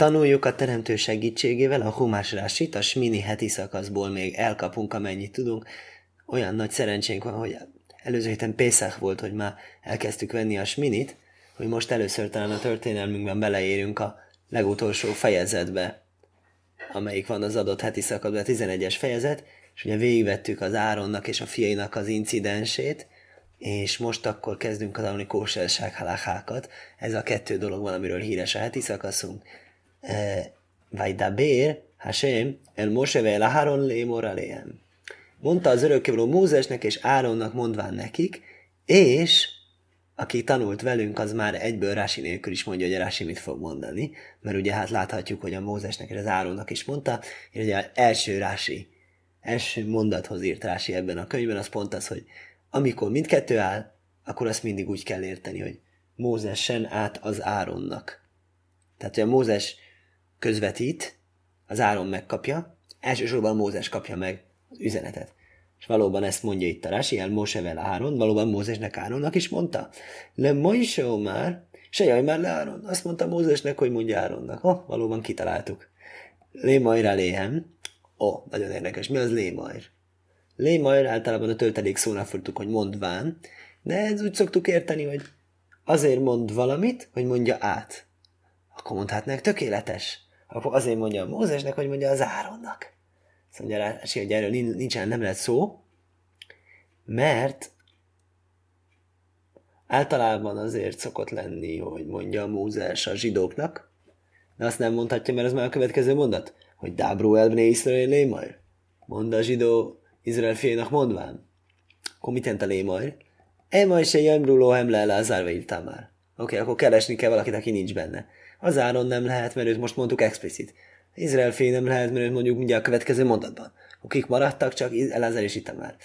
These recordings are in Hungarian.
Tanuljuk a teremtő segítségével a humás rásit, a smini heti szakaszból még elkapunk, amennyit tudunk. Olyan nagy szerencsénk van, hogy előző héten Pészák volt, hogy már elkezdtük venni a sminit, hogy most először talán a történelmünkben beleérünk a legutolsó fejezetbe, amelyik van az adott heti szakaszban, a 11-es fejezet, és ugye végigvettük az Áronnak és a fiainak az incidensét, és most akkor kezdünk tanulni kóserság halákákat. Ez a kettő dolog van, amiről híres a heti szakaszunk. Vajdaber, Hashem, el Moshe vel Aharon lémor aléhem. Mondta az örökkévaló Mózesnek és Áronnak mondván nekik, és aki tanult velünk, az már egyből Rási nélkül is mondja, hogy Rási mit fog mondani, mert ugye hát láthatjuk, hogy a Mózesnek és az Áronnak is mondta, és ugye az első Rási, első mondathoz írt Rási ebben a könyvben, az pont az, hogy amikor mindkettő áll, akkor azt mindig úgy kell érteni, hogy Mózesen át az Áronnak. Tehát, hogy a Mózes közvetít, az Áron megkapja, elsősorban Mózes kapja meg az üzenetet. És valóban ezt mondja itt a Rási, el Mosevel Áron, valóban Mózesnek Áronnak is mondta. Le Moise már, se jaj már le Áron. Azt mondta Mózesnek, hogy mondja Áronnak. Oh, valóban kitaláltuk. Lémajra léhem. Ó, oh, nagyon érdekes. Mi az lémajr? Lémajr általában a töltelék szónál fordítuk, hogy mondván, de ez úgy szoktuk érteni, hogy azért mond valamit, hogy mondja át. Akkor mondhatnák, tökéletes. Akkor azért mondja a Mózesnek, hogy mondja az Áronnak. Azt mondja rá, hogy erről nincsen, nem lehet szó, mert általában azért szokott lenni, hogy mondja a Mózes a zsidóknak, de azt nem mondhatja, mert az már a következő mondat, hogy Dábró elbné Iszrael lémajr. Mond a zsidó Izrael fiainak mondván. Akkor mit jelent a lémajr? Ema se jembruló hemle Lázár már. Oké, okay, akkor keresni kell valakit, aki nincs benne. Az Áron nem lehet, mert őt most mondtuk explicit. Izrael fél nem lehet, mert őt mondjuk mindjárt a következő mondatban. Akik maradtak, csak Elázar és Itamár.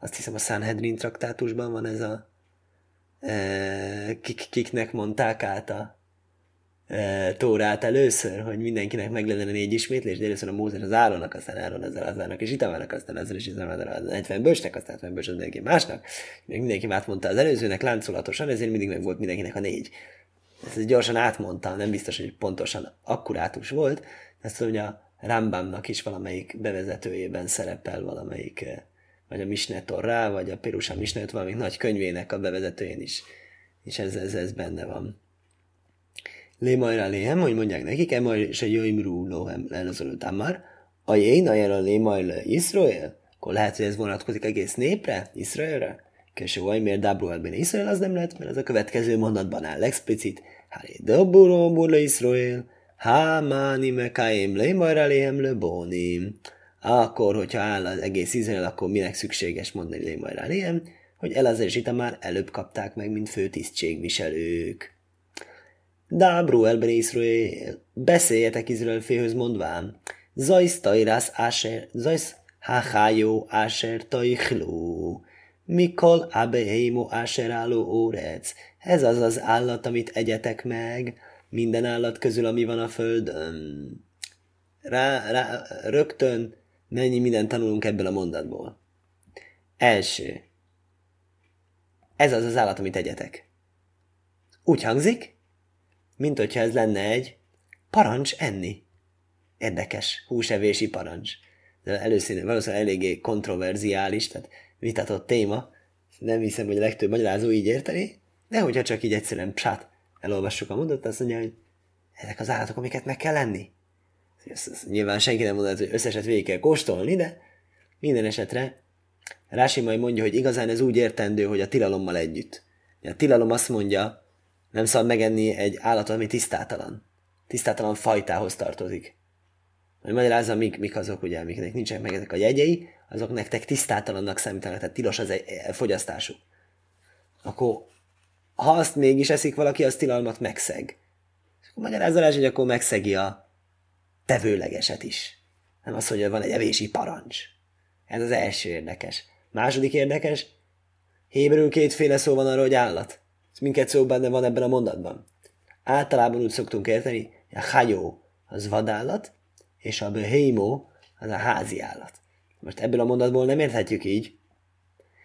Azt hiszem a Sanhedrin traktátusban van ez a e, kik, kiknek mondták át a e, Tórát először, hogy mindenkinek meg lenne négy ismétlés, de először a Mózes az Áronnak, aztán Áron az Elázárnak, és Itamárnak, aztán ezzel és Itamárnak, az 70 bősnek, aztán 70 bős az mindenki másnak. Még mindenki átmondta az előzőnek láncolatosan, ezért mindig meg volt mindenkinek a négy. Ezt gyorsan átmondtam, nem biztos, hogy pontosan akkurátus volt, ezt hogy a Rambamnak is valamelyik bevezetőjében szerepel valamelyik, eh, vagy a Misnetor rá, vagy a Pirusa Misnet, valamelyik nagy könyvének a bevezetőjén is, és ez, ez, ez benne van. Lémajra léhem, hogy mondják nekik, emaj és a jöjmrú lóhem lelazolult amar, a jén a lémajra Iszrael, akkor lehet, hogy ez vonatkozik egész népre, Iszraelre, Késő vagy, miért Dabruelben Iszrael, az nem lehet, mert ez a következő mondatban áll explicit. Hálé Daburo Burla Iszrael, Hámáni mekáim lémajra léhem lebóni. Akkor, hogyha áll az egész Izrael, akkor minek szükséges mondani lémajra léhem, hogy Elazar és már előbb kapták meg, mint főtisztségviselők. Dábró elben Iszrael, beszéljetek Izrael félhöz mondván, Zajsz tajrász áser, zajsz háhájó áser tajhló. Mikol abeheimo áseráló órec. Ez az az állat, amit egyetek meg, minden állat közül, ami van a földön. Rá, rá, rögtön mennyi mindent tanulunk ebből a mondatból. Első. Ez az az állat, amit egyetek. Úgy hangzik, mint hogyha ez lenne egy parancs enni. Érdekes, húsevési parancs. De először valószínűleg eléggé kontroverziális, tehát vitatott téma. Nem hiszem, hogy a legtöbb magyarázó így érteni, de hogyha csak így egyszerűen psát elolvassuk a mondatot, azt mondja, hogy ezek az állatok, amiket meg kell lenni. Ezt, ezt nyilván senki nem mondja, hogy összeset végig kell kóstolni, de minden esetre Rási majd mondja, hogy igazán ez úgy értendő, hogy a tilalommal együtt. A tilalom azt mondja, nem szabad megenni egy állatot, ami tisztátalan. Tisztátalan fajtához tartozik. Majd magyarázza, mik, mik azok, ugye, amiknek nincsenek meg ezek a jegyei, azok nektek tisztátalannak számítanak, tehát tilos az egy fogyasztásuk. Akkor ha azt mégis eszik valaki, az tilalmat megszeg. És akkor magyarázza hogy akkor megszegi a tevőlegeset is. Nem az, hogy van egy evési parancs. Ez az első érdekes. Második érdekes, héberül kétféle szó van arra, hogy állat. Ez mindkét szó benne van ebben a mondatban. Általában úgy szoktunk érteni, hogy a hajó az vadállat, és a behémo az a házi állat. Most ebből a mondatból nem érthetjük így,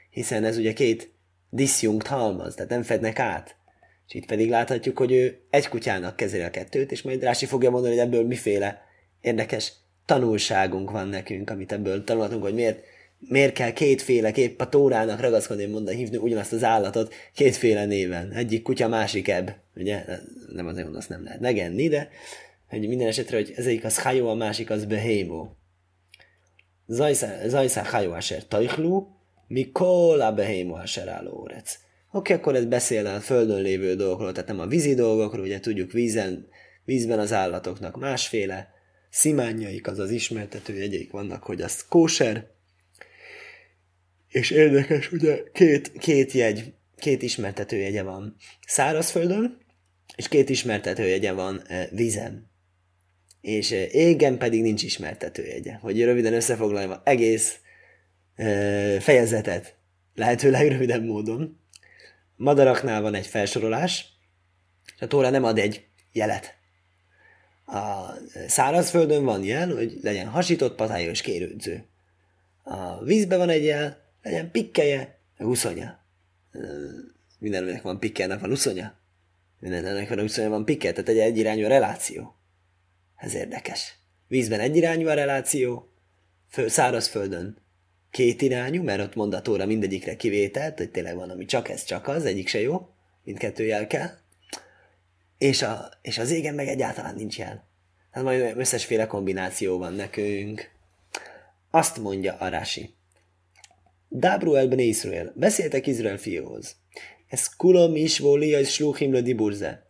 hiszen ez ugye két diszjunkt halmaz, tehát nem fednek át. És itt pedig láthatjuk, hogy ő egy kutyának kezeli a kettőt, és majd Rási fogja mondani, hogy ebből miféle érdekes tanulságunk van nekünk, amit ebből tanulhatunk, hogy miért, miért kell kétféle, kép a tórának ragaszkodni, mondani, hívni ugyanazt az állatot kétféle néven. Egyik kutya, másik ebb. Ugye? Nem azért mondom, azt nem lehet megenni, de hogy minden esetre, hogy ez egyik az hajó, a másik az behémó. Zajszá hajó tajhlú, mikol a behémó aser állórec. Oké, akkor ez beszél a földön lévő dolgokról, tehát nem a vízi dolgokról, ugye tudjuk vízen, vízben az állatoknak másféle szimányaik, az az ismertető jegyeik vannak, hogy az kóser, és érdekes, ugye két, két jegy, két ismertetőjegye van szárazföldön, és két ismertetőjegye van e, vízen. És égen pedig nincs ismertetőjegye. Hogy röviden összefoglalva egész fejezetet lehetőleg rövidebb módon. Madaraknál van egy felsorolás, és a Tóra nem ad egy jelet. A szárazföldön van jel, hogy legyen hasított, patályos kérődző. A vízbe van egy jel, legyen pikkeje, huszonya. Mindennek van pikkelnek van huszonya. Mindennek van huszonya, van pikke, tehát egy egyirányú reláció. Ez érdekes. Vízben egyirányú a reláció, föl, szárazföldön két irányú, mert ott mondatóra mindegyikre kivételt, hogy tényleg van, ami csak ez, csak az, egyik se jó, mindkettő jel kell. És, a, és az égen meg egyáltalán nincs jel. Hát majd összesféle kombináció van nekünk. Azt mondja Arási. Dábru el ben Israel. Beszéltek Izrael fiúhoz. Ez kulom is volia és sluchim le diburze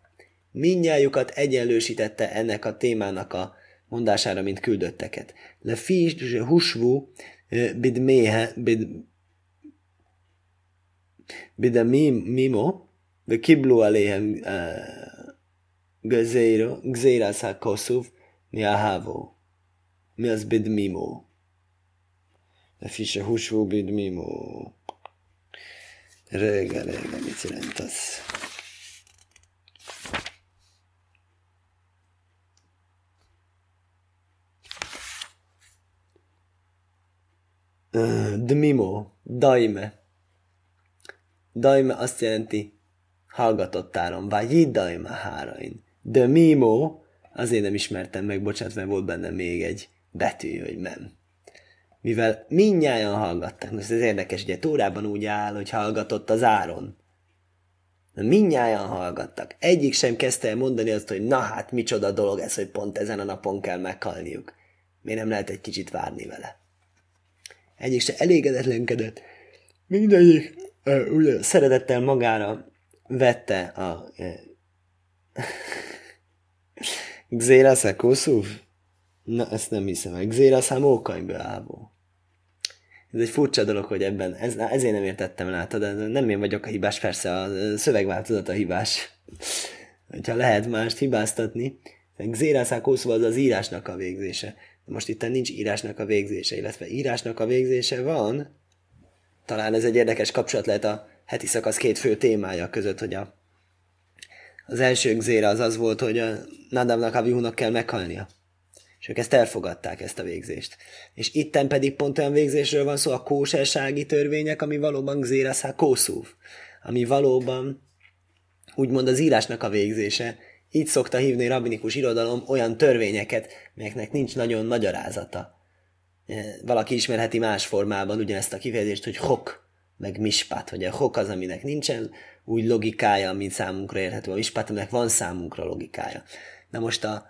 minnyájukat egyenlősítette ennek a témának a mondására, mint küldötteket. Le fish husvu eh, bidméhe bid bida mimo de kiblu aléhem eh, gazéro gzérászá koszuv mi a hávó mi az bid mimo le fish husvu bid mimo Régen, régen, mit jelent az? Dmimo, daime. Daime azt jelenti hallgatottáron, vagy daime hárain. Dmimo, azért nem ismertem meg, bocsánat, mert volt benne még egy betű, hogy nem mivel minnyáján hallgattak. Most ez érdekes, ugye Tórában úgy áll, hogy hallgatott az áron. De minnyáján hallgattak. Egyik sem kezdte el mondani azt, hogy na hát micsoda dolog ez, hogy pont ezen a napon kell meghalniuk. Miért nem lehet egy kicsit várni vele? Egyik se elégedetlenkedett. Mindegyik uh, szeretettel magára vette a uh, Xérasz Na, ezt nem hiszem el. Xérasz Mókanybe ábó. Ez egy furcsa dolog, hogy ebben, ez, ezért nem értettem, látod, de nem én vagyok a hibás, persze a szövegváltozat a hibás. Hogyha lehet mást hibáztatni, Xérászákószó az az írásnak a végzése. De most itt nincs írásnak a végzése, illetve írásnak a végzése van. Talán ez egy érdekes kapcsolat lehet a heti szakasz két fő témája között, hogy a, az első Xéra az az volt, hogy a Nadamnak a Vihunak kell meghalnia és ők ezt elfogadták, ezt a végzést. És itten pedig pont olyan végzésről van szó, a kósersági törvények, ami valóban gzéraszá kószúv, ami valóban úgymond az írásnak a végzése. Így szokta hívni a rabinikus irodalom olyan törvényeket, melyeknek nincs nagyon magyarázata. E, valaki ismerheti más formában ugyanezt a kifejezést, hogy hok, meg mispat, hogy a hok az, aminek nincsen úgy logikája, mint számunkra érhető. A mispat, aminek van számunkra logikája. Na most a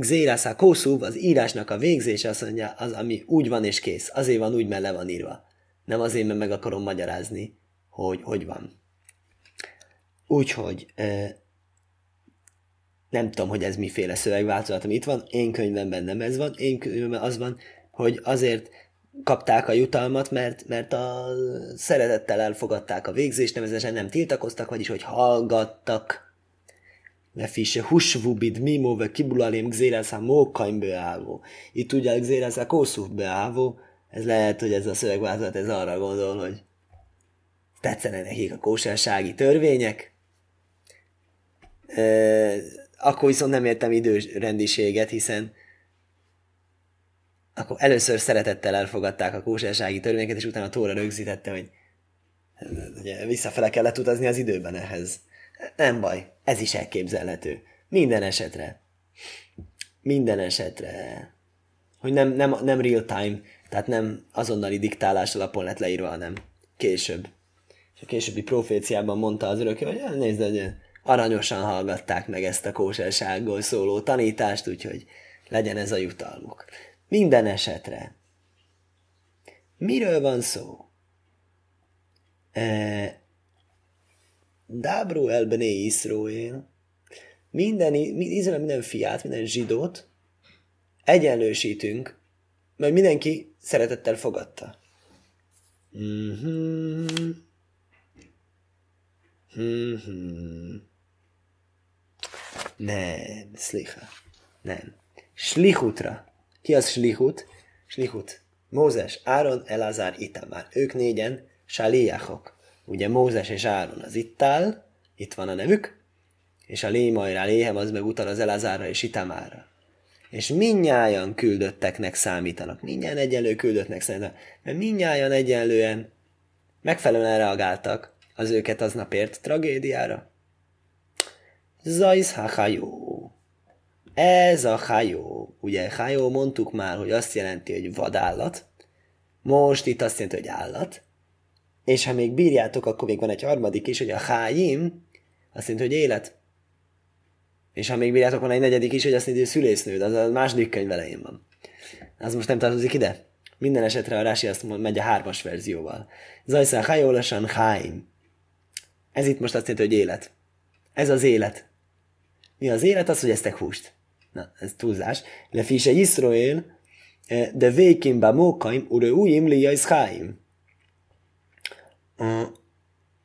Xérásza kószúv, az írásnak a végzése azt mondja, az, ami úgy van és kész. Azért van úgy, mert le van írva. Nem azért, mert meg akarom magyarázni, hogy hogy van. Úgyhogy nem tudom, hogy ez miféle szövegváltozat, ami itt van. Én könyvemben nem ez van. Én könyvemben az van, hogy azért kapták a jutalmat, mert, mert a szeretettel elfogadták a végzést, nevezetesen nem tiltakoztak, vagyis hogy hallgattak Lefise husvubid mimo ve kibulalém gzéresz a mókaim beálló. Itt ugye gzéresz a kószuf beálló, ez lehet, hogy ez a szövegvázat ez arra gondol, hogy tetszenek nekik a kósársági törvények. Akkor viszont nem értem időrendiséget, hiszen akkor először szeretettel elfogadták a kósársági törvényeket, és utána Tóra rögzítette, hogy ugye, visszafele kellett utazni az időben ehhez Nem baj, ez is elképzelhető. Minden esetre. Minden esetre. Hogy nem, nem, nem real time, tehát nem azonnali diktálás alapon lett leírva, hanem később. És a későbbi proféciában mondta az örökké, hogy nézd, hogy aranyosan hallgatták meg ezt a kóserságból szóló tanítást, úgyhogy legyen ez a jutalmuk. Minden esetre. Miről van szó? E, Dábró elbené Iszróél, minden, Izrael minden fiát, minden zsidót egyenlősítünk, mert mindenki szeretettel fogadta. Mm-hmm. Mm-hmm. Nem, szlicha. Nem. Slichutra. Ki az slichut? Slichut. Mózes, Áron, Elazár, Itamár. Ők négyen sáliáchok. Ugye Mózes és Áron az ittál, itt van a nevük, és a lémajrá, léhem az meg utal az Elazárra és Itamára. És minnyájan küldötteknek számítanak. Mindjárt egyenlő küldöttnek számítanak. Mert minnyájan egyenlően megfelelően reagáltak az őket aznapért tragédiára. Zajsz hajó. Ez a hajó. Ugye hajó mondtuk már, hogy azt jelenti, hogy vadállat. Most itt azt jelenti, hogy állat. És ha még bírjátok, akkor még van egy harmadik is, hogy a hájim, azt jelenti, hogy élet. És ha még bírjátok, van egy negyedik is, hogy azt jelenti, hogy szülésznőd, az a második könyv elején van. Az most nem tartozik ide. Minden esetre a Rási azt megy a hármas verzióval. Zajszán hajólasan háim. Ez itt most azt jelenti, hogy élet. Ez az élet. Mi az élet? Az, hogy eztek húst. Na, ez túlzás. Le fise Iszroél, eh, de vékim ba mókaim, ure újim li.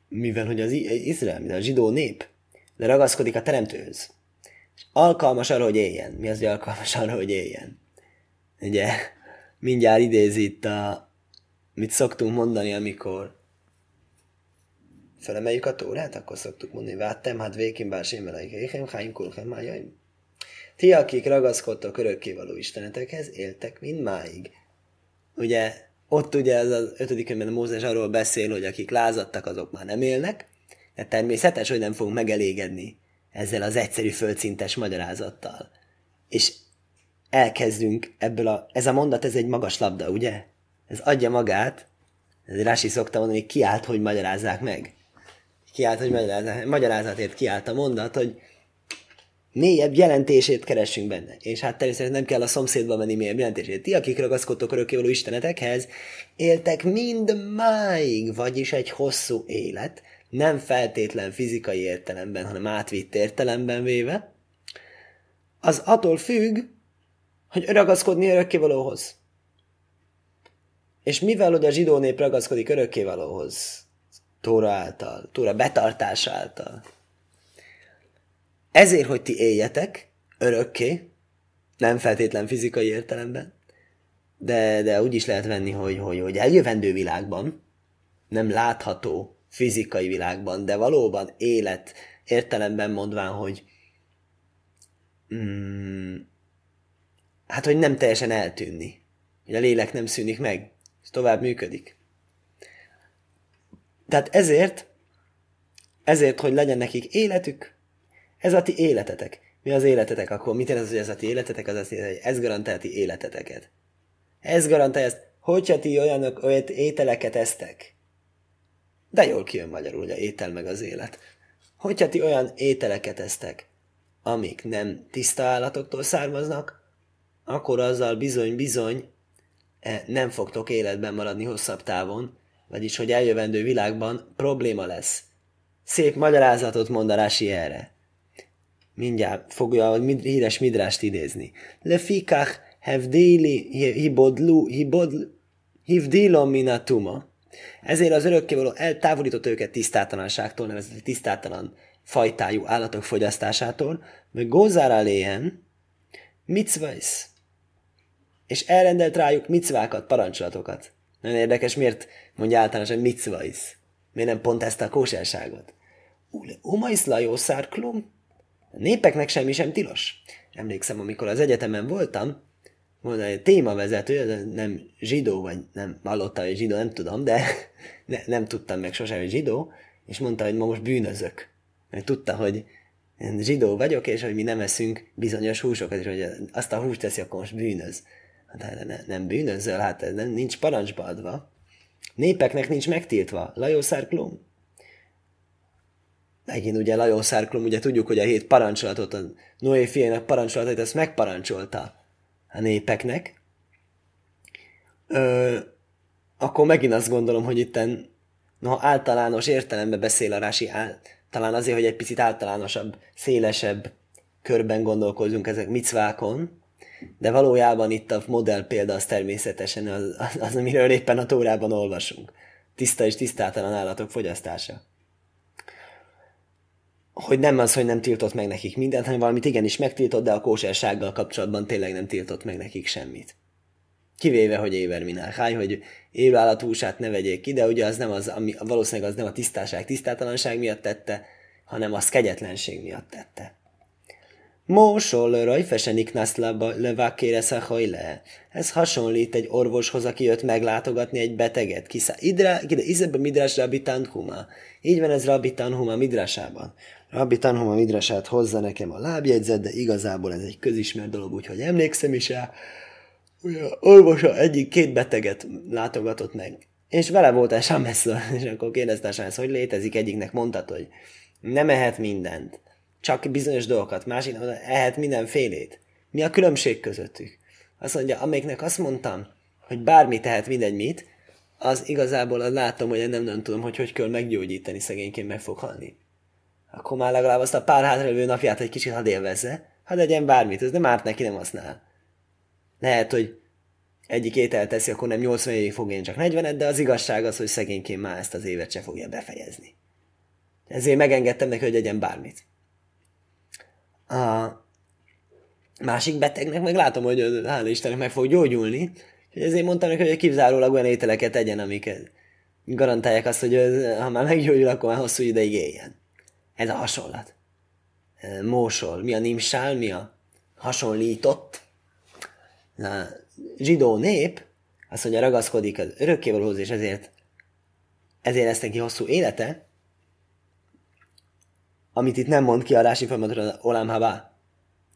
Mivel, hogy az Izrael, mint a zsidó nép, de ragaszkodik a teremtőhöz. És alkalmas arra, hogy éljen. Mi az, hogy alkalmas arra, hogy éljen? Ugye, mindjárt idézi itt a, mit szoktunk mondani, amikor felemeljük a tórát, akkor szoktuk mondani, váttem, hát vékim bár sémeleik, éhem, háim, kulchem, májaim. Ti, akik ragaszkodtok örökkévaló istenetekhez, éltek mind máig. Ugye, ott ugye ez az ötödik könyvben Mózes arról beszél, hogy akik lázadtak, azok már nem élnek, de természetes, hogy nem fogunk megelégedni ezzel az egyszerű földszintes magyarázattal. És elkezdünk ebből a, ez a mondat, ez egy magas labda, ugye? Ez adja magát, ez Rási szokta mondani, kiállt, hogy magyarázzák meg. Kiállt, hogy magyarázzák, magyarázatért kiállt a mondat, hogy mélyebb jelentését keressünk benne. És hát természetesen nem kell a szomszédba menni mélyebb jelentését. Ti, akik ragaszkodtok örökkévaló istenetekhez, éltek mind máig, vagyis egy hosszú élet, nem feltétlen fizikai értelemben, hanem átvitt értelemben véve, az attól függ, hogy ragaszkodni örökkévalóhoz. És mivel, hogy a zsidó nép ragaszkodik örökkévalóhoz, Tóra által, Tóra betartása által, ezért, hogy ti éljetek örökké, nem feltétlen fizikai értelemben, de, de úgy is lehet venni, hogy, hogy, hogy eljövendő világban, nem látható fizikai világban, de valóban élet értelemben mondván, hogy mm, hát, hogy nem teljesen eltűnni. Hogy a lélek nem szűnik meg, és tovább működik. Tehát ezért, ezért, hogy legyen nekik életük, ez a ti életetek. Mi az életetek? Akkor mit jelent az, hogy ez a ti életetek? Az azt jelenti, hogy ez garantálja ti életeteket. Ez garantálja ezt, hogyha ti olyanok, olyan ételeket esztek. De jól kijön magyarul, hogy a étel meg az élet. Hogyha ti olyan ételeket esztek, amik nem tiszta állatoktól származnak, akkor azzal bizony-bizony eh, nem fogtok életben maradni hosszabb távon, vagyis hogy eljövendő világban probléma lesz. Szép magyarázatot mond a Rási erre mindjárt fogja a híres midrást idézni. Lefikach hevdéli hibodlu, hibodlu, hivdilom minatuma. Ezért az örökkévaló eltávolított őket tisztátalanságtól, nevezetesen tisztátalan fajtájú állatok fogyasztásától, meg gózár aléhen mitzvajsz. És elrendelt rájuk micvákat, parancsolatokat. Nagyon érdekes, miért mondja általánosan mitzvajsz? Miért nem pont ezt a kósárságot? Ule, umaisz lajószár klum? A népeknek semmi sem tilos. Emlékszem, amikor az egyetemen voltam, volt egy témavezető, nem zsidó, vagy nem hallotta, hogy zsidó, nem tudom, de ne, nem tudtam meg sosem, hogy zsidó, és mondta, hogy ma most bűnözök. mert tudta, hogy én zsidó vagyok, és hogy mi nem eszünk bizonyos húsokat, és hogy azt a húst teszi, akkor most bűnöz. Hát ne, nem bűnözöl, hát ez nem, nincs parancsba adva. Népeknek nincs megtiltva. Lajószárklóm. Megint ugye Lajószárklóm, ugye tudjuk, hogy a hét parancsolatot, a Noé fiának parancsolatait, ezt megparancsolta a népeknek. Ö, akkor megint azt gondolom, hogy itten, no, általános értelemben beszél a Rási, talán azért, hogy egy picit általánosabb, szélesebb körben gondolkozunk ezek micvákon, de valójában itt a modell példa az természetesen az, az, az amiről éppen a tórában olvasunk. Tiszta és tisztátalan állatok fogyasztása. Hogy nem az, hogy nem tiltott meg nekik mindent, hanem valamit igenis megtiltott, de a kósersággal kapcsolatban tényleg nem tiltott meg nekik semmit. Kivéve, hogy éver minálháj, hogy élő állathúsát ne vegyék ki, de ugye az nem az, ami, valószínűleg az nem a tisztáság, tisztátalanság miatt tette, hanem a kegyetlenség miatt tette. Mósol rajfesenik naszlaba levákére le. Ez hasonlít egy orvoshoz, aki jött meglátogatni egy beteget. Kisza idra, ide izebe midrás rabbi tanhuma. Így van ez rabbi tanhuma midrásában. Rabbi tanhuma midrását hozza nekem a lábjegyzet, de igazából ez egy közismert dolog, úgyhogy emlékszem is rá. Ugye, orvosa egyik két beteget látogatott meg. És vele volt egy Sameszor, és akkor kérdezte a hogy létezik, egyiknek mondta, hogy nem ehet mindent csak bizonyos dolgokat, másik nem ehet mindenfélét. Mi a különbség közöttük? Azt mondja, amelyiknek azt mondtam, hogy bármi tehet mindegy mit, az igazából az látom, hogy én nem, nem tudom, hogy hogy kell meggyógyítani, szegényként meg fog halni. Akkor már legalább azt a pár hátralévő napját egy kicsit hadd élvezze, hadd legyen bármit, ez nem árt neki, nem használ. Lehet, hogy egyik étel teszi, akkor nem 80 évig fog én csak 40 de az igazság az, hogy szegényként már ezt az évet se fogja befejezni. Ezért megengedtem neki, hogy legyen bármit. A másik betegnek meg látom, hogy hála Istennek meg fog gyógyulni, és ezért mondtam neki, hogy kizárólag olyan ételeket tegyen, amiket garantálják azt, hogy ha már meggyógyul, akkor már hosszú ideig éljen. Ez a hasonlat. Mósol. Mi a nimsál, mi a hasonlított? A zsidó nép, azt mondja, ragaszkodik az örökkévalóhoz, és ezért ezért lesz neki hosszú élete, amit itt nem mond ki a Rási folyamatra Olam Haba.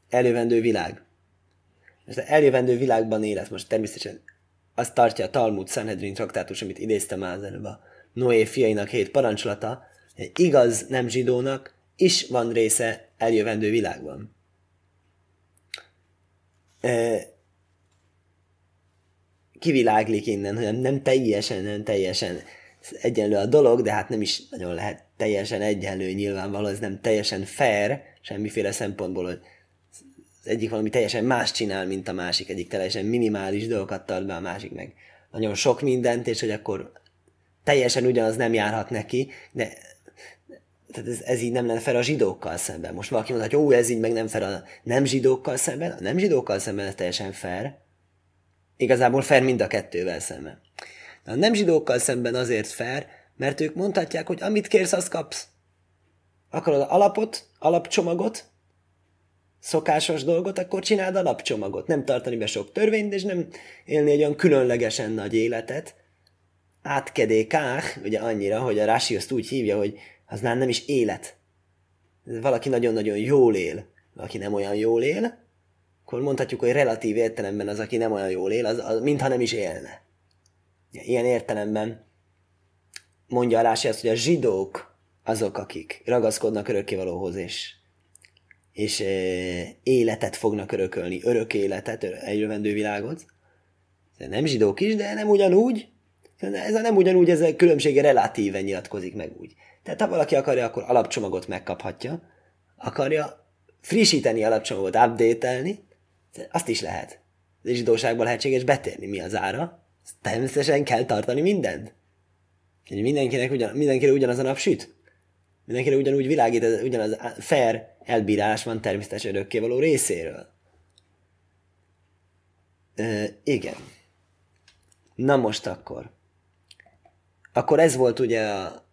Elővendő világ. Most az eljövendő világban élet, most természetesen azt tartja a Talmud Sanhedrin traktátus, amit idéztem az előbb, a Noé fiainak hét parancsolata, egy igaz nem zsidónak is van része eljövendő világban. E, kiviláglik innen, hogy nem teljesen, nem teljesen egyenlő a dolog, de hát nem is nagyon lehet teljesen egyenlő nyilvánvaló, ez nem teljesen fair, semmiféle szempontból, hogy az egyik valami teljesen más csinál, mint a másik, egyik teljesen minimális dolgokat tart be, a másik meg nagyon sok mindent, és hogy akkor teljesen ugyanaz nem járhat neki, de tehát ez, ez így nem lenne fel a zsidókkal szemben. Most valaki mondja, hogy ó, ez így meg nem fel a nem zsidókkal szemben, a nem zsidókkal szemben ez teljesen fair. Igazából fair mind a kettővel szemben. De a nem zsidókkal szemben azért fair, mert ők mondhatják, hogy amit kérsz, azt kapsz. Akarod alapot, alapcsomagot, szokásos dolgot, akkor csináld alapcsomagot. Nem tartani be sok törvényt, és nem élni egy olyan különlegesen nagy életet. Átkedékák, ugye annyira, hogy a Rási azt úgy hívja, hogy az már nem is élet. Valaki nagyon-nagyon jól él, valaki nem olyan jól él, akkor mondhatjuk, hogy relatív értelemben az, aki nem olyan jól él, az, az mintha nem is élne. Ilyen értelemben mondja a Rási azt, hogy a zsidók azok, akik ragaszkodnak örökkévalóhoz, és, és e, életet fognak örökölni, örök életet, egy jövendő világot. Nem zsidók is, de nem ugyanúgy. Ez a nem ugyanúgy, ez a különbsége relatíven nyilatkozik meg úgy. Tehát ha valaki akarja, akkor alapcsomagot megkaphatja, akarja frissíteni alapcsomagot, update azt is lehet. A zsidóságban lehetséges betérni, mi az ára. Természetesen kell tartani mindent. Mindenkinek ugyan, mindenkire ugyanaz a nap süt. Mindenkire ugyanúgy világít, ugyanaz fair elbírás van természetesen örökkévaló részéről. E, igen. Na most akkor. Akkor ez volt ugye a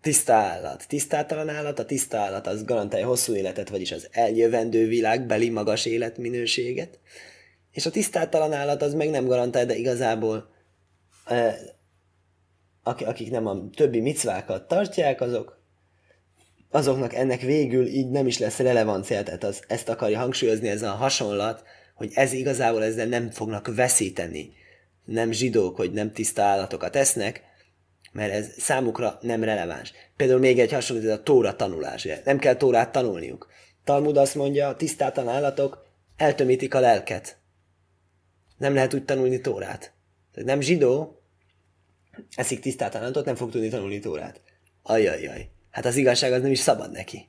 tiszta állat. Tisztátalan állat, a tiszta állat az garantálja hosszú életet, vagyis az eljövendő világbeli magas életminőséget. És a tisztátalan állat az meg nem garantálja, de igazából akik nem a többi micvákat tartják, azok azoknak ennek végül így nem is lesz relevancia, tehát az, ezt akarja hangsúlyozni ez a hasonlat, hogy ez igazából ezzel nem fognak veszíteni. Nem zsidók, hogy nem tiszta állatokat esznek, mert ez számukra nem releváns. Például még egy hasonló, ez a tóra tanulás. Ugye? Nem kell tórát tanulniuk. Talmud azt mondja, a tisztátalan állatok eltömítik a lelket. Nem lehet úgy tanulni tórát. Tehát nem zsidó, eszik tisztátalan állatot, nem fog tudni tanulni tórát. Ajajaj. Hát az igazság az nem is szabad neki.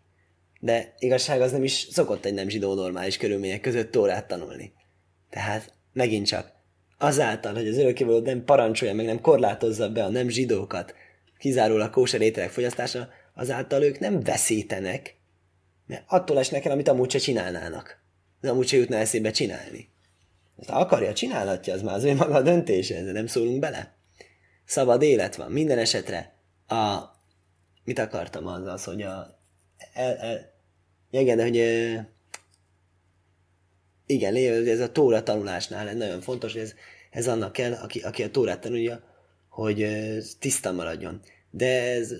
De igazság az nem is szokott egy nem zsidó normális körülmények között tórát tanulni. Tehát megint csak azáltal, hogy az örökkévaló nem parancsolja, meg nem korlátozza be a nem zsidókat, kizárólag kóser ételek fogyasztása, azáltal ők nem veszítenek, mert attól esnek el, amit amúgy se csinálnának. De amúgy se jutna eszébe csinálni. Ha akarja, csinálhatja, az már az ő maga a döntése, de nem szólunk bele. Szabad élet van. Minden esetre a... Mit akartam az, az hogy a... El, el, igen, de hogy igen, ez a tóra tanulásnál nagyon fontos, hogy ez, ez annak kell, aki, aki a tórát tanulja, hogy tiszta maradjon. De ez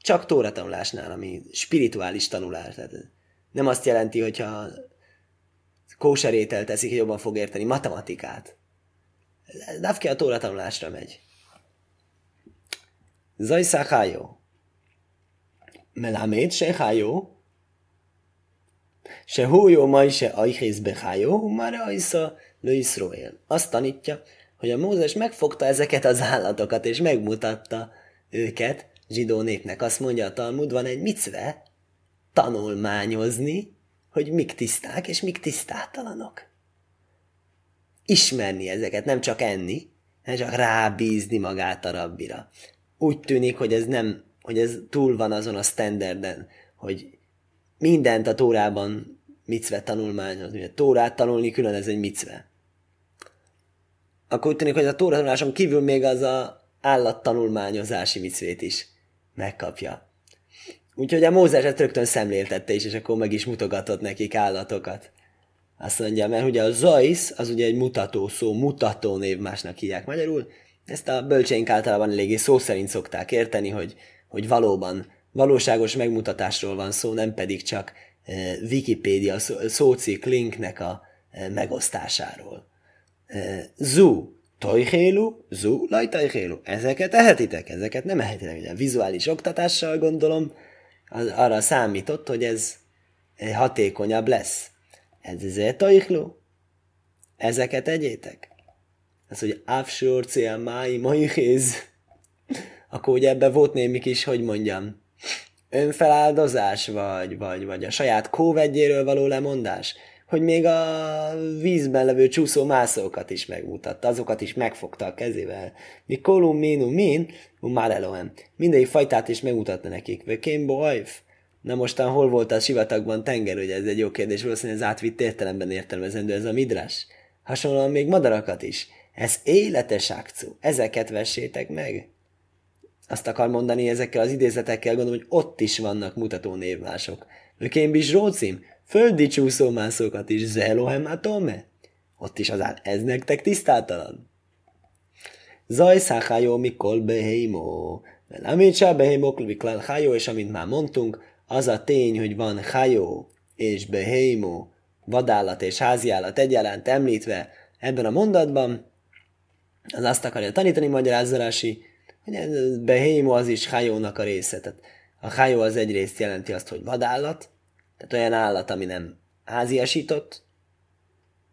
csak tóra tanulásnál, ami spirituális tanulás. Tehát nem azt jelenti, hogyha kóserételt teszik, hogy jobban fog érteni matematikát. Dafke a tóra tanulásra megy. Zajszá hájó. Melamed se hájó, שהוא יומי שאייכיz behájó, már ajsza Lőiszróél. Azt tanítja, hogy a Mózes megfogta ezeket az állatokat, és megmutatta őket zsidó népnek. Azt mondja a Talmud, van egy micve, tanulmányozni, hogy mik tiszták, és mik tisztátalanok. Ismerni ezeket, nem csak enni, nem csak rábízni magát a rabbira. Úgy tűnik, hogy ez nem, hogy ez túl van azon a standarden, hogy mindent a Tórában micve tanulmányozni. A Tórát tanulni külön ez egy micve. Akkor úgy tűnik, hogy a Tóra tanuláson kívül még az a állattanulmányozási micvét is megkapja. Úgyhogy a Mózes ezt rögtön szemléltette is, és akkor meg is mutogatott nekik állatokat. Azt mondja, mert ugye a Zajsz, az ugye egy mutató szó, mutató név másnak hívják magyarul. Ezt a bölcseink általában eléggé szó szerint szokták érteni, hogy, hogy valóban valóságos megmutatásról van szó, nem pedig csak eh, Wikipédia szócik linknek a eh, megosztásáról. Eh, zu, tojhélu, zu, lajtajhélu. Ezeket ehetitek, ezeket nem ehetitek. Ugye vizuális oktatással gondolom, az, arra számított, hogy ez hatékonyabb lesz. Ez ez tojhlu. Ezeket egyétek. Az, hogy afsor cél máj moihéz. Akkor ugye ebbe volt némi kis, hogy mondjam, önfeláldozás, vagy, vagy, vagy a saját kóvegyéről való lemondás, hogy még a vízben levő csúszó mászókat is megmutatta, azokat is megfogta a kezével. Mi kolum minu min, már elohem. Mindegyik fajtát is megmutatta nekik. Ve kémbo Na mostan hol volt a sivatagban tenger, ugye ez egy jó kérdés, valószínűleg ez átvitt értelemben értelmezendő ez a midras. Hasonlóan még madarakat is. Ez életes akció. Ezeket vessétek meg azt akar mondani ezekkel az idézetekkel, gondolom, hogy ott is vannak mutató névmások. Ökém is rócim, földi csúszómászókat is, Zelohem atome. Ott is az át, ez nektek tisztátalan. Zaj száhájó mikol behémó. Se behémok viklál hájó, és amint már mondtunk, az a tény, hogy van hájó és behémó, vadállat és háziállat egyaránt említve ebben a mondatban, az azt akarja tanítani magyarázzalási, Behémo az is hajónak a része. Tehát a hajó az egyrészt jelenti azt, hogy vadállat, tehát olyan állat, ami nem háziasított,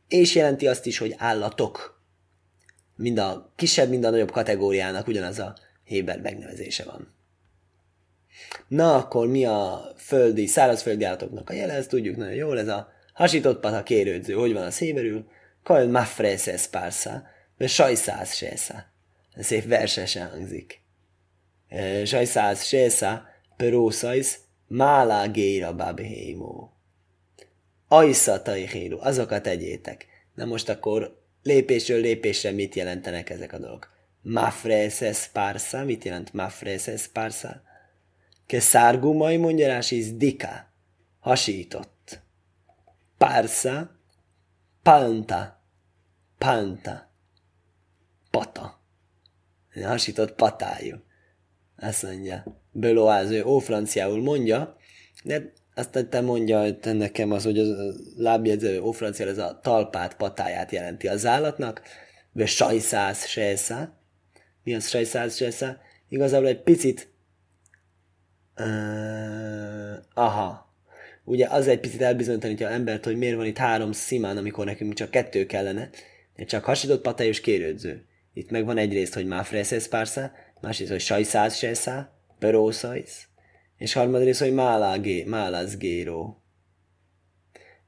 és jelenti azt is, hogy állatok. Mind a kisebb, mind a nagyobb kategóriának ugyanaz a Héber megnevezése van. Na, akkor mi a földi, szárazföldi állatoknak a jele, ezt tudjuk nagyon jól, ez a hasított pata kérődző, hogy van a széberül, kajl mafreses pársa, sajszász sésza szép versesen hangzik. Sajszász sésza, perószajsz, mála géra babhémó. Ajsza tajhéru, azokat tegyétek. Na most akkor lépésről lépésre mit jelentenek ezek a dolgok? Mafreses parsa, mit jelent mafreses parsa? Ke szárgumai mondjarás is dika, hasított. Parsa, panta, panta, pata hasított patájú. Azt mondja, Beloáz, ő ófranciául mondja, De azt te mondja te nekem az, hogy a lábjegyző ófranciál ez a talpát, patáját jelenti az állatnak, vagy sajszáz sejszá. Mi az sajszáz sejszá? Igazából egy picit uh, aha, ugye az egy picit elbizonytalanítja az embert, hogy miért van itt három szimán, amikor nekünk csak kettő kellene, csak hasított patályos kérődző. Itt meg van egyrészt, hogy máfreszesz párszá, másrészt, hogy sajszáz sejszá, perószajsz, és harmadrészt, hogy málagé, málazgéró.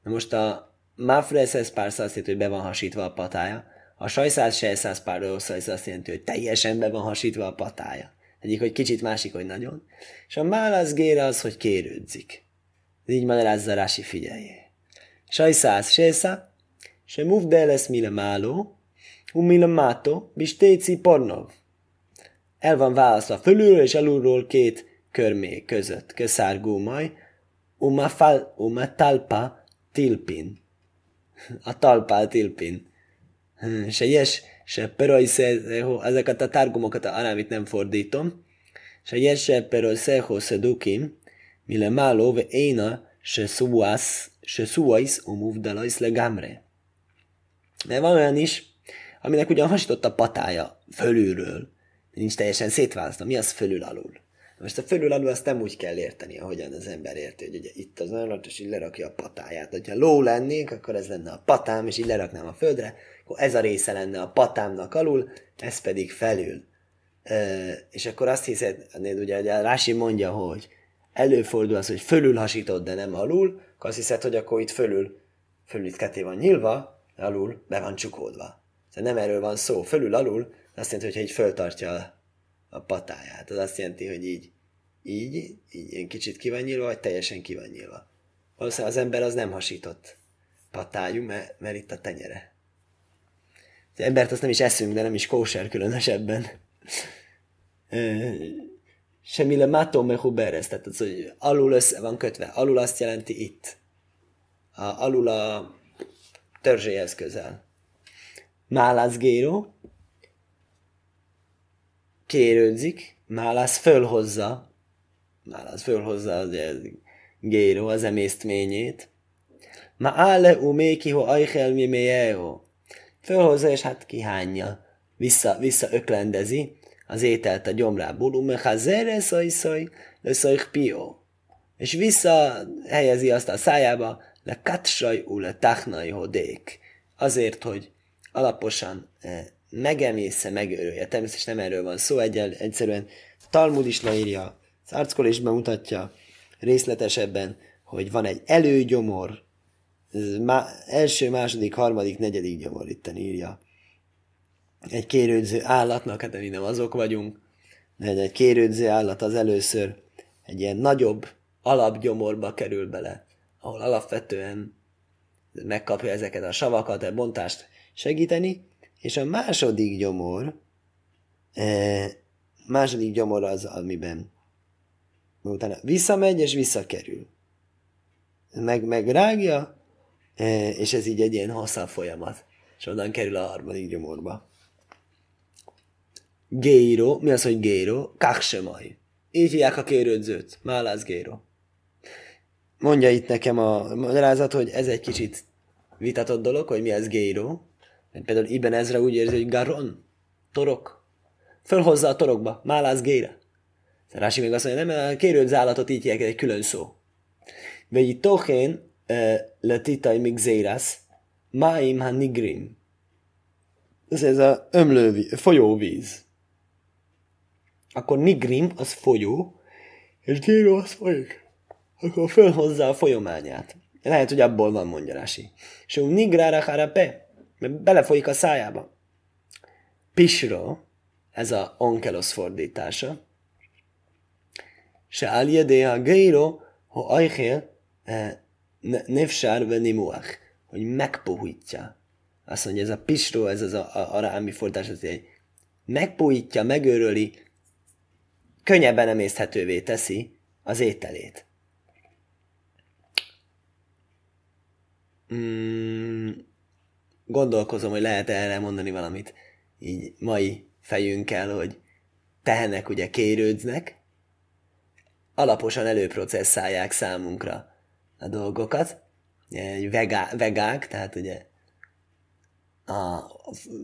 Na most a máfreszesz párszá azt jelenti, hogy be van hasítva a patája, a sajszáz sejszáz perószajsz azt jelenti, hogy teljesen be van hasítva a patája. Egyik, hogy kicsit, másik, hogy nagyon. És a málazgére az, hogy kérődzik. Ez így magyarázza Rási figyelje. Sajszáz sejszá, se mufdeles mile máló, Umila Mato, Bistéci Pornov. El van választva fölülről és alulról két körmé között. Köszárgó maj, uma, fal, uma talpa tilpin. A talpa tilpin. Se yes, se perojszeho, ezeket a tárgumokat a arámit nem fordítom. Se yes, se perojszeho sedukim, mile malo ve éna se suas, se suais umuvdalais legamre. Mert van olyan is, aminek ugyan hasított a patája fölülről, nincs teljesen szétválasztva. Mi az fölül-alul? Most a fölül-alul azt nem úgy kell érteni, ahogyan az ember érti, hogy ugye itt az állat, és így lerakja a patáját. Ha ló lennénk, akkor ez lenne a patám, és így leraknám a földre, akkor ez a része lenne a patámnak alul, ez pedig felül. E, és akkor azt hiszed, ugye, ugye Rási mondja, hogy előfordul az, hogy fölül hasítod, de nem alul, akkor azt hiszed, hogy akkor itt fölül, fölül itt ketté van nyilva, alul be van csukódva. Szóval nem erről van szó. Fölül alul azt jelenti, hogy így föltartja a, patáját. Az azt jelenti, hogy így, így, így ilyen kicsit ki van nyílva, vagy teljesen ki van nyílva. Valószínűleg az ember az nem hasított patájú, mert, mert itt a tenyere. Az embert azt nem is eszünk, de nem is kóser különösebben. Semmi le mato mehu beres, tehát az, hogy alul össze van kötve. Alul azt jelenti itt. A, alul a törzséhez közel. Málászgéró kérődzik, málász fölhozza, málász fölhozza az géró, az emésztményét. Ma ále uméki ho ajchel mi méjeo. Fölhozza, és hát kihányja. Vissza, öklendezi az ételt a gyomrából. Umeha zere szajszaj, le pio. És vissza helyezi azt a szájába, le katsaj u le tachnai hodék. Azért, hogy alaposan eh, megemésze, megőrülje. Természetesen nem erről van szó, egyel, egyszerűen Talmud is leírja, az arckol is bemutatja részletesebben, hogy van egy előgyomor, má, első, második, harmadik, negyedik gyomor itt írja. Egy kérődző állatnak, hát mi nem azok vagyunk, egy kérődző állat az először egy ilyen nagyobb alapgyomorba kerül bele, ahol alapvetően megkapja ezeket a savakat, a bontást segíteni, és a második gyomor, e, második gyomor az, amiben utána visszamegy és visszakerül. Meg, megrágja, e, és ez így egy ilyen hosszabb folyamat. És onnan kerül a harmadik gyomorba. Géro, mi az, hogy géro? Kaksemaj. Így hívják a kérődzőt. Málász géro. Mondja itt nekem a magyarázat, hogy ez egy kicsit vitatott dolog, hogy mi az géro. Például Ibn Ezra úgy érzi, hogy garon, torok. Fölhozza a torokba, málász gére. Rási még azt mondja, nem, a kérőd állatot így egy külön szó. Vagy tohén le titaj még zérász, máim ha nigrim. Ez, ez a ömlővíz, folyóvíz. Akkor nigrim az folyó, és géró az folyik. Akkor fölhozza a folyományát. Lehet, hogy abból van, mondja Rási. És nigrára harape, mert belefolyik a szájába. Pisro, ez a onkelos fordítása, se aljede a geiro, ho ajhél eh, nevsár venimuach, hogy megpuhítja. Azt mondja, ez a pisro, ez az a, a arámi fordítás, az egy megpuhítja, megőröli, könnyebben emészthetővé teszi az ételét. Mm, gondolkozom, hogy lehet erre mondani valamit. Így mai fejünkkel, hogy tehenek ugye kérődznek, alaposan előprocesszálják számunkra a dolgokat, vegá, vegák, tehát ugye a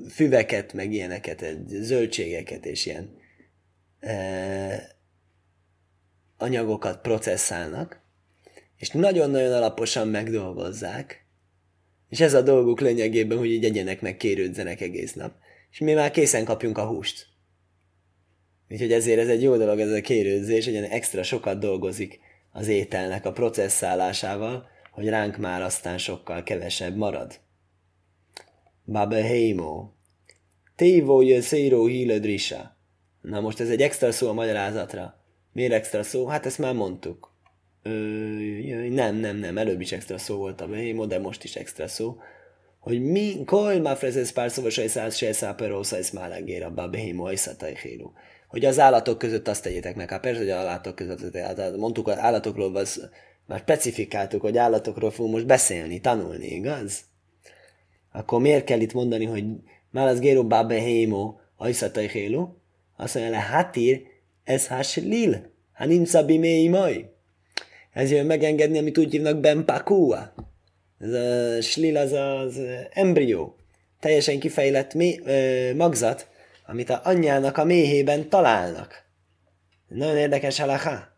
füveket, meg ilyeneket, zöldségeket és ilyen e, anyagokat processzálnak, és nagyon-nagyon alaposan megdolgozzák, és ez a dolguk lényegében, hogy így egyenek meg kérődzenek egész nap. És mi már készen kapjunk a húst. Úgyhogy ezért ez egy jó dolog ez a kérődzés, hogy extra sokat dolgozik az ételnek a processzálásával, hogy ránk már aztán sokkal kevesebb marad. Baba Heimo. Tévo szíró. Na most ez egy extra szó a magyarázatra. Miért extra szó? Hát ezt már mondtuk. Nem, nem, nem, előbb is extra szó volt a Heimo, de most is extra szó. Hogy mi, kol ma frezesz pár szóval sajszáz, se száperósza, ez már legér a Heimo, hogy az állatok között azt tegyétek meg. Hát persze, hogy az állatok között, hát mondtuk, hogy állatokról az, már specifikáltuk, hogy állatokról fogunk most beszélni, tanulni, igaz? Akkor miért kell itt mondani, hogy már az Géro Babe Hémo, Ajszatai Hélu? Azt mondja le, hátír, ez has lil, hanim szabi maj. Ez jön megengedni, amit úgy hívnak Bempakua. Ez a slil az az embrió. Teljesen kifejlett mé, magzat, amit a anyjának a méhében találnak. Nagyon érdekes halaká.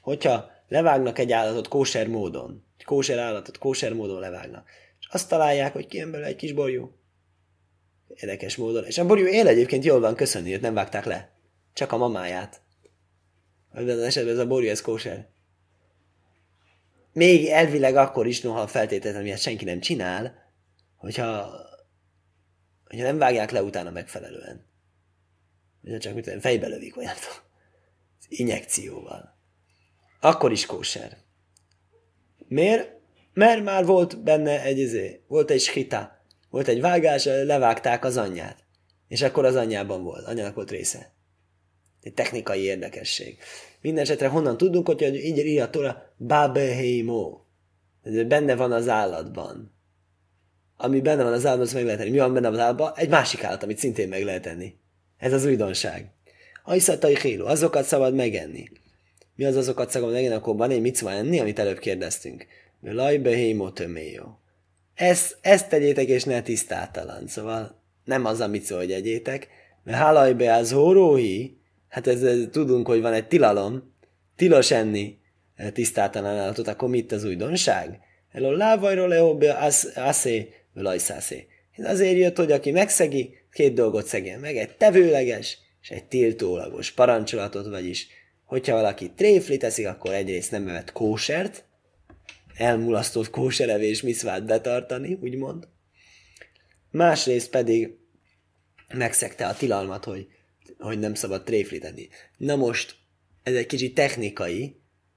Hogyha levágnak egy állatot kóser módon, egy kóser állatot kóser módon levágnak, és azt találják, hogy kijön belőle egy kis borjú. Érdekes módon. És a borjú él egyébként jól van, köszönni, hogy nem vágták le. Csak a mamáját. Ebben az esetben ez a borjú, ez kóser. Még elvileg akkor is, noha feltétlenül, hogy senki nem csinál, hogyha hogyha nem vágják le utána megfelelően. Ugye csak mit fejbe lövik, vagy az injekcióval. Akkor is kóser. Miért? Mert már volt benne egy izé, volt egy skita, volt egy vágás, levágták az anyját. És akkor az anyjában volt, anyjának volt része. Egy technikai érdekesség. Mindenesetre honnan tudunk, hogy így írja a Tóra, Babeheimo. Benne van az állatban ami benne van az állatban, azt meg lehet tenni. Mi van benne az állatban? Egy másik állat, amit szintén meg lehet tenni. Ez az újdonság. Ajszatai hélu, azokat szabad megenni. Mi az azokat szabad megenni, akkor van egy micva enni, amit előbb kérdeztünk. Lajbe hémotöméjó. Ezt, ezt tegyétek, és ne tisztátalan. Szóval nem az a micva, hogy egyétek, mert hálajbe az hóróhi, hát ez, ez, tudunk, hogy van egy tilalom, tilos enni tisztátalan állatot, akkor mit az újdonság? Elo lávajról lehobe aszé lajszászé. Ez azért jött, hogy aki megszegi, két dolgot szegjen meg, egy tevőleges és egy tiltólagos parancsolatot, vagyis hogyha valaki tréfli teszik, akkor egyrészt nem evett kósert, elmulasztott kóserevés miszvát betartani, úgymond. Másrészt pedig megszegte a tilalmat, hogy, hogy nem szabad tréflíteni. Na most, ez egy kicsit technikai,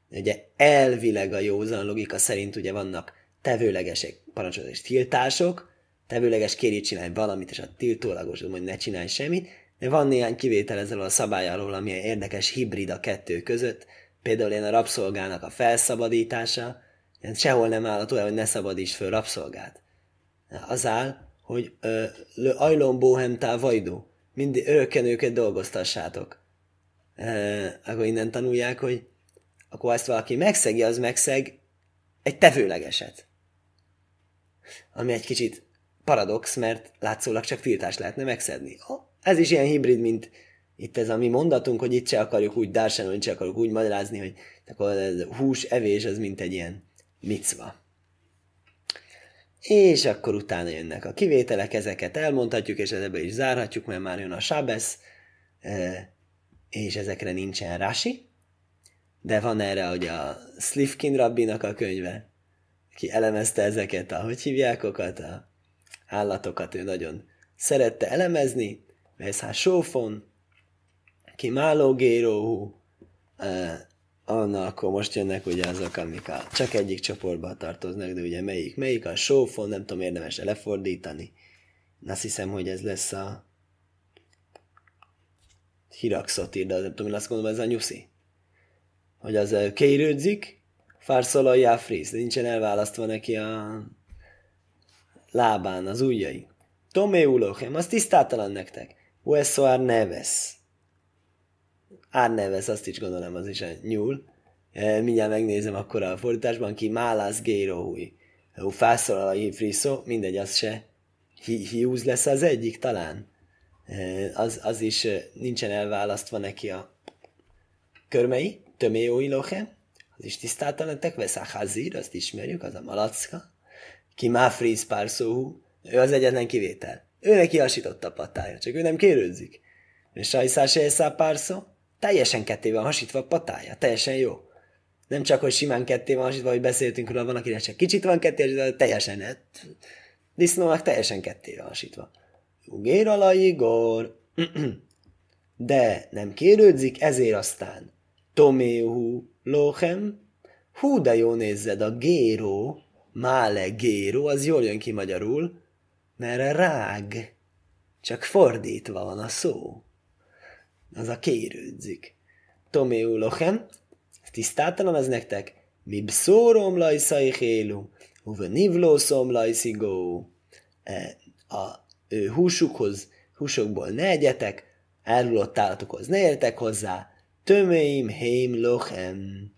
ugye elvileg a józan logika szerint ugye vannak tevőlegesek parancsolat és tiltások, tevőleges kéri csinálj valamit, és a tiltólagos, hogy ne csinálj semmit, de van néhány kivétel ezzel a szabály alól, ami érdekes hibrid a kettő között, például ilyen a rabszolgának a felszabadítása, sehol nem áll olyan, hogy ne szabadíts föl rabszolgát. Az áll, hogy le ajlom bohemtá vajdó, mindig örökken őket dolgoztassátok. E, akkor innen tanulják, hogy akkor ezt valaki megszegi, az megszeg egy tevőlegeset ami egy kicsit paradox, mert látszólag csak tiltás lehetne megszedni. Ez is ilyen hibrid, mint itt ez a mi mondatunk, hogy itt se akarjuk úgy dársenolni, se akarjuk úgy magyarázni, hogy akkor a hús evés az mint egy ilyen micva. És akkor utána jönnek a kivételek, ezeket elmondhatjuk, és ebből is zárhatjuk, mert már jön a sábesz, és ezekre nincsen rási, de van erre, hogy a Slifkin rabbinak a könyve, ki elemezte ezeket, ahogy hívják okat, a állatokat ő nagyon szerette elemezni, ez hát sófon, ki málógéróhú, uh, Anna, akkor most jönnek ugye azok, amik a, csak egyik csoportba tartoznak, de ugye melyik, melyik a sófon, nem tudom, érdemes lefordítani. Azt hiszem, hogy ez lesz a hiraxotír, de nem tudom, azt gondolom, ez a nyuszi. Hogy az kérődzik, Farszolajá fríz, nincsen elválasztva neki a lábán, az ujjai. Tomé ulochem, az tisztátalan nektek. Uesso neves. Ár neves, azt is gondolom, az is a nyúl. E, mindjárt megnézem akkor a fordításban, ki málász gérohúj. Hú, felszólal a hifriszó, mindegy, az se. Hiúz lesz az egyik talán. E, az, az is e, nincsen elválasztva neki a körmei, töméjói loche, az is tisztáltalanak, vesz a hazír, azt ismerjük, az a malacka. Ki má fríz pár szóhú, ő az egyetlen kivétel. Ő neki hasította a patája, csak ő nem kérődzik. És sajszás se pár szó, teljesen ketté van hasítva a patája, teljesen jó. Nem csak, hogy simán ketté van hasítva, hogy beszéltünk róla, van, akinek csak kicsit van ketté de teljesen net. Disznónak teljesen ketté van hasítva. Ugér a Igor. De nem kérődzik, ezért aztán Toméhu Lochem, hú, de jó nézzed, a géró, mále géró, az jól jön ki magyarul, mert rág, csak fordítva van a szó. Az a kérődzik. Toméhu Lochem, tisztátalan ez nektek, mi bszórom lajszai hélu, uve nivlószom lajszigó. E, a ő húsukhoz, húsokból ne egyetek, elrulott állatokhoz ne értek hozzá, tömeim heim lochem.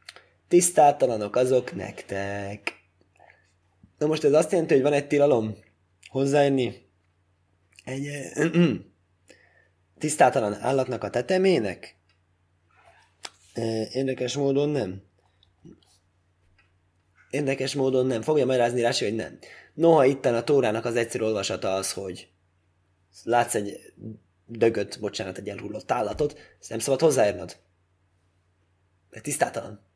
Tisztátalanok azok nektek. Na most ez azt jelenti, hogy van egy tilalom hozzájönni egy tisztátalan állatnak a tetemének? Érdekes módon nem. Érdekes módon nem. Fogja magyarázni rá, hogy nem. Noha itten a Tórának az egyszerű olvasata az, hogy látsz egy dögöt, bocsánat, egy elhullott állatot, ezt nem szabad hozzáérnod. Mert tisztátalan.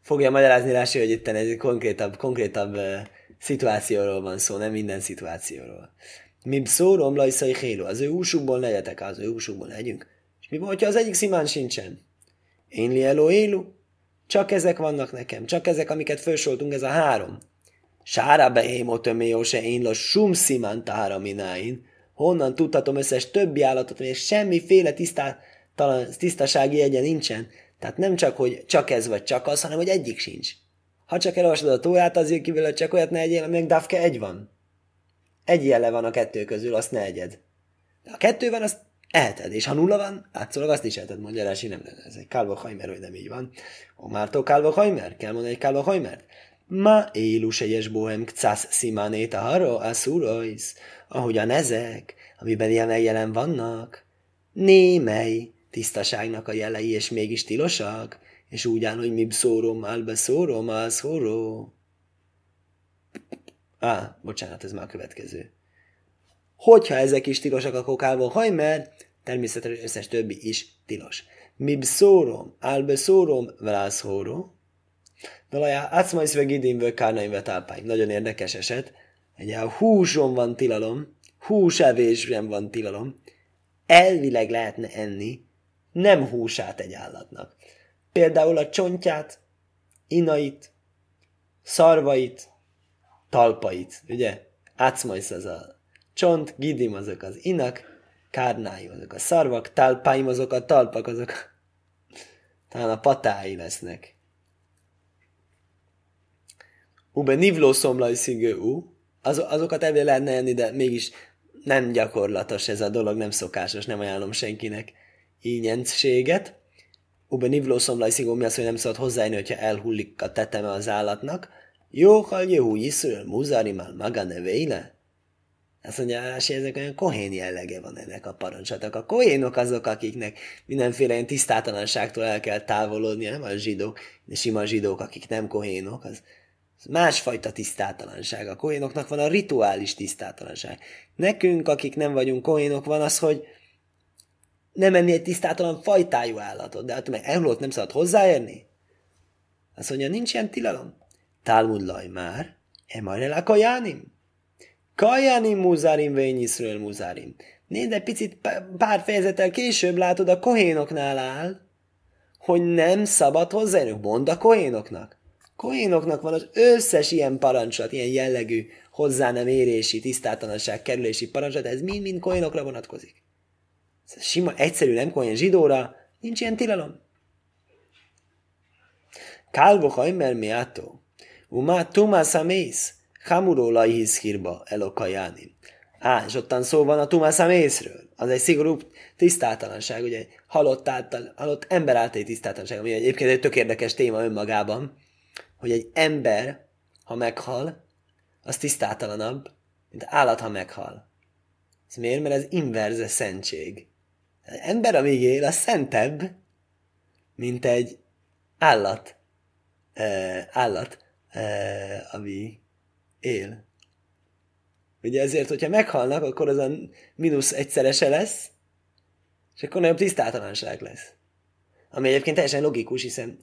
Fogja magyarázni rá, hogy itt egy konkrétabb, konkrétabb uh, szituációról van szó, nem minden szituációról. Mi szórom lajszai héló, az ő húsukból legyetek, az ő húsukból legyünk. És mi van, hogyha az egyik szimán sincsen? Én li eló élu? Csak ezek vannak nekem, csak ezek, amiket felsoltunk, ez a három. Sára behémotöméó se én los sum szimán mináin. Honnan tudhatom összes többi állatot, hogy semmiféle tisztá, talán tisztasági jegye nincsen. Tehát nem csak, hogy csak ez vagy csak az, hanem hogy egyik sincs. Ha csak elolvasod a tórát, azért kívül, hogy csak olyat ne egyél, amelyek Dafke egy van. Egy jele van a kettő közül, azt ne egyed. De ha kettő van, azt eheted. És ha nulla van, átszólag azt is eheted, mondja Rási, nem, ez egy kálva hajmer, hogy nem így van. Omártó kálva hajmer? Kell mondani egy kálva hajmert? Ma élus egyes bohem kcász szimánét a haro, a szúrojsz, ahogyan ezek, amiben ilyen jelen vannak. Némely, tisztaságnak a jelei, és mégis tilosak, és úgy áll, hogy mi szórom, álbe szórom, az szóró. Á, bocsánat, ez már a következő. Hogyha ezek is tilosak, akkor kálva haj, mert természetesen összes többi is tilos. Mi szórom, álbe szórom, velász hóró. Dalajá, átszmajsz ve gidim ve kárnaim Nagyon érdekes eset. Egy a húson van tilalom, húsevésben van tilalom. Elvileg lehetne enni, nem húsát egy állatnak. Például a csontját, inait, szarvait, talpait, ugye? Átszmajsz az a csont, gidim azok az inak, kárnáim azok a szarvak, talpáim azok a talpak, azok talán a patái lesznek. Ube nivló szomlaj szigő u, az, azokat ebből lehetne enni, de mégis nem gyakorlatos ez a dolog, nem szokásos, nem ajánlom senkinek ínyentséget. Ube nivló szomlaj szigó, mi az, hogy nem szabad hozzájönni, hogyha elhullik a teteme az állatnak. Jó, ha Jehu Yiszről Muzarimál maga neveile? Azt mondja, hogy ezek olyan kohén jellege van ennek a parancsatnak. A kohénok azok, akiknek mindenféle ilyen tisztátalanságtól el kell távolodni, nem a zsidók, de sima zsidók, akik nem kohénok, az, az másfajta tisztátalanság. A kohénoknak van a rituális tisztátalanság. Nekünk, akik nem vagyunk kohénok, van az, hogy nem enni egy tisztátalan fajtájú állatot, de hát meg elhullott nem szabad hozzáérni? Azt mondja, nincs ilyen tilalom. Talmud laj már, emarel kajánim. Kajánim muzárim, vény Iszrael muzárim. Nézd, egy picit pár fejezettel később látod, a kohénoknál áll, hogy nem szabad hozzáérni. Mondd a kohénoknak. Kohénoknak van az összes ilyen parancsot, ilyen jellegű hozzá nem érési, tisztátalanság, kerülési parancsot, ez mind-mind kohénokra vonatkozik sima, egyszerű nem olyan zsidóra, nincs ilyen tilalom. Kálvo hajmer miátó, umá tumá szamész, hamuró hirba elokajáni. Á, és ottan szó van a észről. Az egy szigorú tisztátalanság, ugye halott, által, halott ember általi tisztátalanság, ami egyébként egy tök érdekes téma önmagában, hogy egy ember, ha meghal, az tisztátalanabb, mint állat, ha meghal. Ez miért? Mert ez inverze szentség. Az ember, amíg él, az szentebb, mint egy állat. Uh, állat, uh, ami él. Ugye ezért, hogyha meghalnak, akkor az a mínusz egyszerese lesz, és akkor nagyobb tisztátalanság lesz. Ami egyébként teljesen logikus, hiszen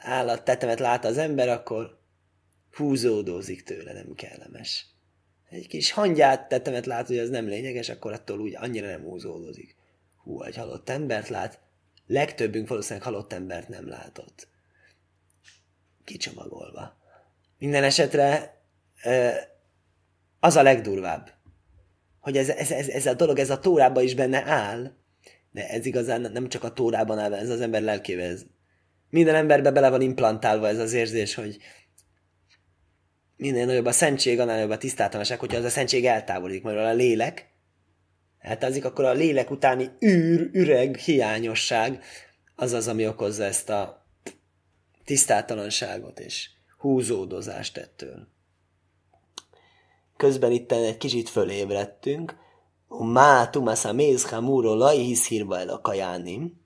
állat tetemet lát az ember, akkor húzódózik tőle, nem kellemes. Egy kis hangyát tetemet lát, hogy az nem lényeges, akkor attól úgy annyira nem húzódózik. Hú, egy halott embert lát, legtöbbünk valószínűleg halott embert nem látott. Kicsomagolva. Minden esetre az a legdurvább, hogy ez, ez, ez, ez a dolog, ez a tórában is benne áll, de ez igazán nem csak a tórában áll, ez az ember lelkébe. Ez. Minden emberbe bele van implantálva ez az érzés, hogy minél nagyobb a szentség, annál nagyobb a tisztátalanság, hogyha az a szentség eltávolodik, mert a lélek eltávozik, akkor a lélek utáni űr, üreg, hiányosság az az, ami okozza ezt a tisztátalanságot és húzódozást ettől. Közben itt egy kicsit fölébredtünk. Má tumas a méz hamuro laj hiszhírba el a kajánim.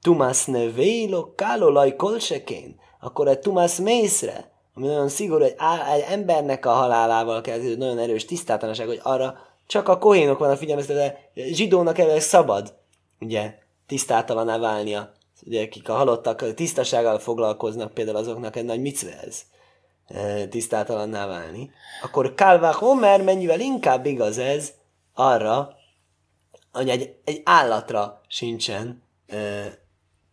Tumas nevélo kálo laj kolsekén. Akkor egy tumas mészre, ami nagyon szigorú, egy, egy embernek a halálával kell, nagyon erős tisztátalanság, hogy arra csak a kohénok van a figyelmeztetve, zsidónak elő szabad, ugye, tisztátalaná válnia. Ugye, akik a halottak tisztasággal foglalkoznak, például azoknak egy nagy micve ez tisztátalanná válni, akkor Kálvá Homer mennyivel inkább igaz ez arra, hogy egy, egy állatra sincsen ö,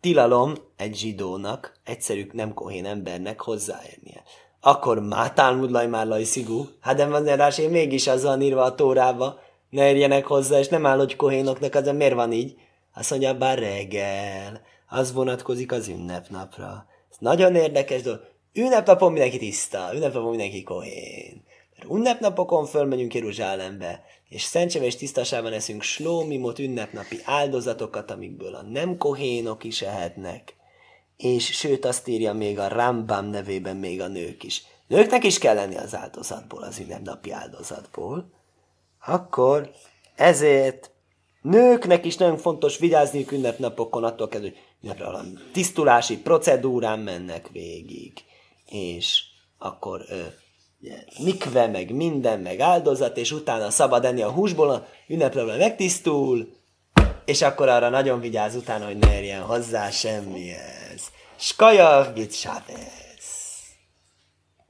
tilalom egy zsidónak, egyszerű nem kohén embernek hozzáérnie. Akkor má Talmud már laj szigú, hát de van rá, én mégis az van írva a tórába, ne érjenek hozzá, és nem áll, hogy kohénoknak, az miért van így? Azt mondja, bár reggel, az vonatkozik az ünnepnapra. Ez nagyon érdekes dolog. Ünnepnapon mindenki tiszta, ünnepnapon mindenki kohén. Mert ünnepnapokon fölmegyünk Jeruzsálembe, és szentséges tisztasában eszünk slómimot ünnepnapi áldozatokat, amikből a nem kohénok is ehetnek. És sőt azt írja még a Rambam nevében még a nők is. Nőknek is kell lenni az áldozatból, az ünnepnapi áldozatból. Akkor ezért nőknek is nagyon fontos vigyázniuk ünnepnapokon, attól kezdve, hogy ünnepre valami tisztulási procedúrán mennek végig és akkor ö, mikve, meg minden, meg áldozat, és utána szabad enni a húsból, a ünnepről megtisztul, és akkor arra nagyon vigyáz utána, hogy ne érjen hozzá semmihez. Skaja, git sáte.